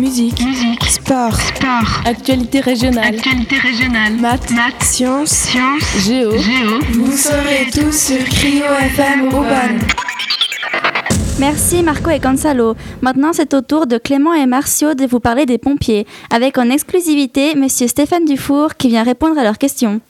Musique. Sport. Actualité régionale. Actualité régionale. Maths. Maths. Sciences. Sciences. Géo. Géo. Vous serez tous sur Cryo FM Urban. Merci Marco et Gonzalo. Maintenant, c'est au tour de Clément et Marcio de vous parler des pompiers, avec en exclusivité Monsieur Stéphane Dufour qui vient répondre à leurs questions.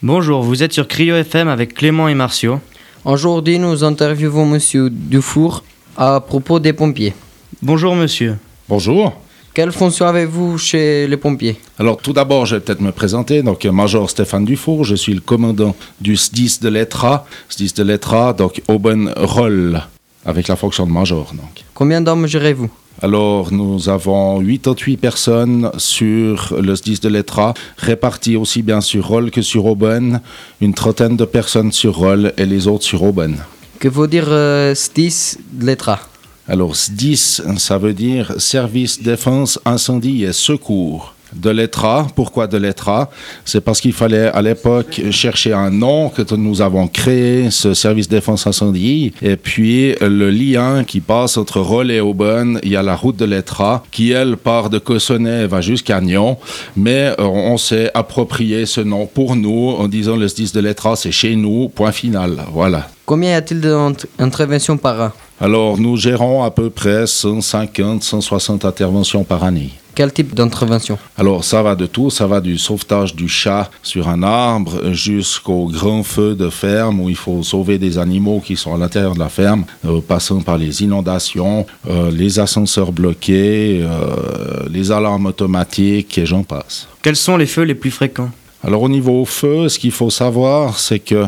Bonjour, vous êtes sur Cryo FM avec Clément et Marcio. Aujourd'hui, nous interviewons Monsieur Dufour à propos des pompiers. Bonjour monsieur. Bonjour. Quelle fonction avez-vous chez les pompiers? Alors tout d'abord, je vais peut-être me présenter. Donc Major Stéphane Dufour, je suis le commandant du SDIS de l'ETRA. SDIS de l'ETRA, donc Open Roll, avec la fonction de major. Donc. Combien d'hommes gérez-vous? Alors nous avons 88 personnes sur le SDIS de l'ETRA, réparties aussi bien sur Roll que sur Oben. Une trentaine de personnes sur Roll et les autres sur Oben. Que veut dire euh, SDIS de l'ETRA? Alors SDIS, ça veut dire Service Défense Incendie et Secours. De l'ETRA, pourquoi de l'ETRA? C'est parce qu'il fallait à l'époque chercher un nom que nous avons créé, ce service défense incendie, et puis le lien qui passe entre Roll et Aubonne, il y a la route de l'ETRA qui, elle, part de Cossonay et va jusqu'à Nyon, mais euh, on s'est approprié ce nom pour nous en disant le 10 de l'ETRA, c'est chez nous, point final, voilà. Combien y a-t-il d'interventions par an? Alors nous gérons à peu près 150, 160 interventions par année. Quel type d'intervention? Alors ça va de tout, ça va du sauvetage du chat sur un arbre jusqu'au grand feu de ferme où il faut sauver des animaux qui sont à l'intérieur de la ferme, euh, passant par les inondations, euh, les ascenseurs bloqués, euh, les alarmes automatiques et j'en passe. Quels sont les feux les plus fréquents? Alors au niveau feu, ce qu'il faut savoir, c'est que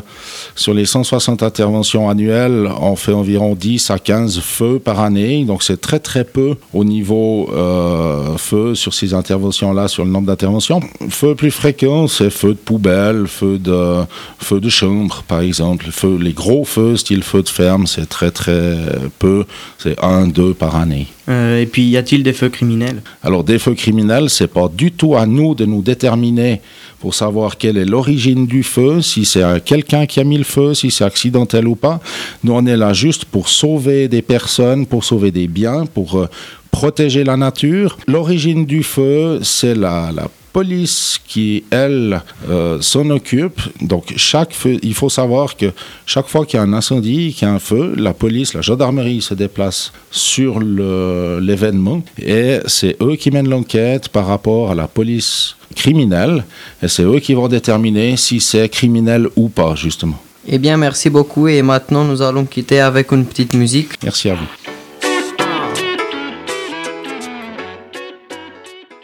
sur les 160 interventions annuelles, on fait environ 10 à 15 feux par année. Donc c'est très très peu au niveau euh, feu sur ces interventions-là, sur le nombre d'interventions. Feu plus fréquent, c'est feu de poubelle, feu de, feu de chambre par exemple. Feu, les gros feux, style feu de ferme, c'est très très peu. C'est un, deux par année. Euh, Et puis y a-t-il des feux criminels? Alors des feux criminels, c'est pas du tout à nous de nous déterminer pour savoir quelle est l'origine du feu, si c'est quelqu'un qui a mis le feu, si c'est accidentel ou pas. Nous on est là juste pour sauver des personnes, pour sauver des biens, pour euh, protéger la nature. L'origine du feu, c'est la police qui, elle, euh, s'en occupe. Donc, chaque feu, il faut savoir que chaque fois qu'il y a un incendie, qu'il y a un feu, la police, la gendarmerie se déplace sur l'événement et c'est eux qui mènent l'enquête par rapport à la police criminelle et c'est eux qui vont déterminer si c'est criminel ou pas, justement. Eh bien, merci beaucoup et maintenant nous allons quitter avec une petite musique. Merci à vous.